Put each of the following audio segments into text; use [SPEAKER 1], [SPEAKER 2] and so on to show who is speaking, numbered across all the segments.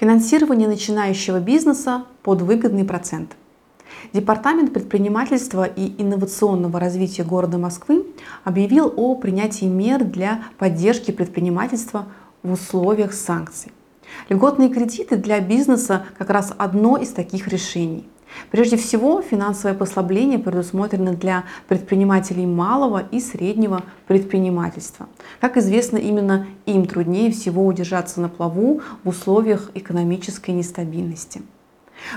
[SPEAKER 1] Финансирование начинающего бизнеса под выгодный процент. Департамент предпринимательства и инновационного развития города Москвы объявил о принятии мер для поддержки предпринимательства в условиях санкций. Льготные кредиты для бизнеса как раз одно из таких решений. Прежде всего, финансовое послабление предусмотрено для предпринимателей малого и среднего предпринимательства. Как известно, именно им труднее всего удержаться на плаву в условиях экономической нестабильности.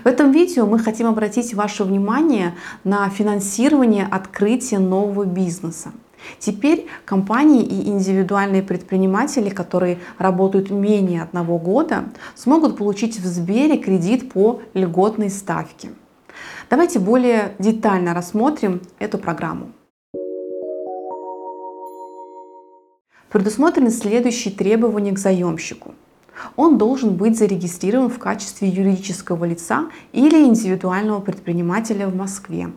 [SPEAKER 1] В этом видео мы хотим обратить ваше внимание на финансирование открытия нового бизнеса. Теперь компании и индивидуальные предприниматели, которые работают менее одного года, смогут получить в Сбере кредит по льготной ставке – Давайте более детально рассмотрим эту программу. Предусмотрены следующие требования к заемщику. Он должен быть зарегистрирован в качестве юридического лица или индивидуального предпринимателя в Москве.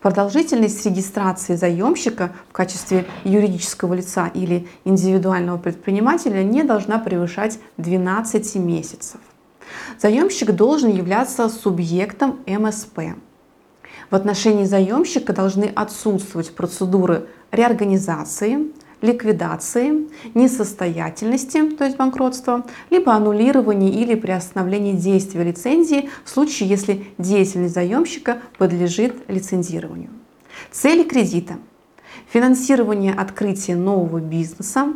[SPEAKER 1] Продолжительность регистрации заемщика в качестве юридического лица или индивидуального предпринимателя не должна превышать 12 месяцев. Заемщик должен являться субъектом МСП. В отношении заемщика должны отсутствовать процедуры реорганизации, ликвидации, несостоятельности, то есть банкротства, либо аннулирования или приостановления действия лицензии в случае, если деятельность заемщика подлежит лицензированию. Цели кредита. Финансирование открытия нового бизнеса,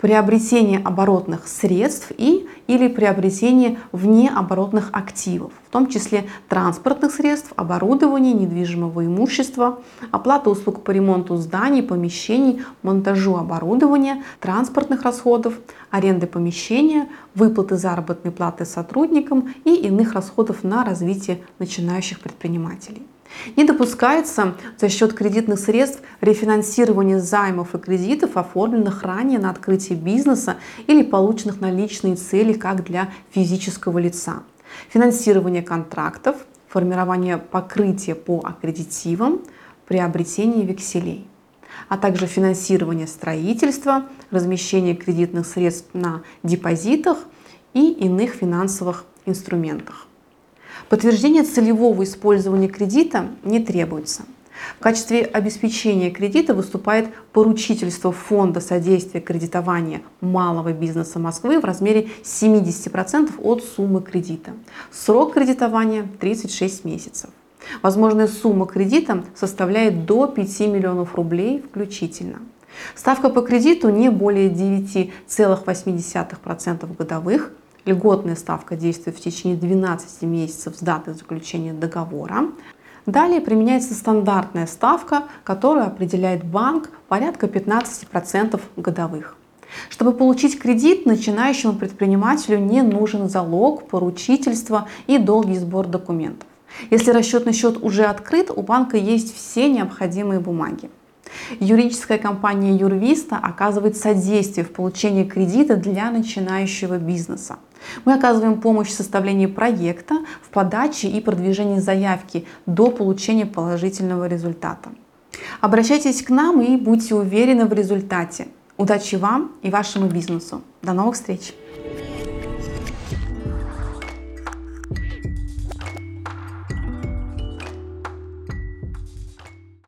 [SPEAKER 1] приобретение оборотных средств и или приобретение внеоборотных активов, в том числе транспортных средств, оборудования, недвижимого имущества, оплата услуг по ремонту зданий, помещений, монтажу оборудования, транспортных расходов, аренды помещения, выплаты заработной платы сотрудникам и иных расходов на развитие начинающих предпринимателей. Не допускается за счет кредитных средств рефинансирование займов и кредитов, оформленных ранее на открытие бизнеса или полученных на личные цели, как для физического лица. Финансирование контрактов, формирование покрытия по аккредитивам, приобретение векселей а также финансирование строительства, размещение кредитных средств на депозитах и иных финансовых инструментах. Подтверждение целевого использования кредита не требуется. В качестве обеспечения кредита выступает поручительство Фонда содействия кредитования малого бизнеса Москвы в размере 70% от суммы кредита. Срок кредитования 36 месяцев. Возможная сумма кредита составляет до 5 миллионов рублей включительно. Ставка по кредиту не более 9,8% годовых Льготная ставка действует в течение 12 месяцев с даты заключения договора. Далее применяется стандартная ставка, которую определяет банк порядка 15% годовых. Чтобы получить кредит, начинающему предпринимателю не нужен залог, поручительство и долгий сбор документов. Если расчетный счет уже открыт, у банка есть все необходимые бумаги. Юридическая компания Юрвиста оказывает содействие в получении кредита для начинающего бизнеса. Мы оказываем помощь в составлении проекта, в подаче и продвижении заявки до получения положительного результата. Обращайтесь к нам и будьте уверены в результате. Удачи вам и вашему бизнесу. До новых встреч!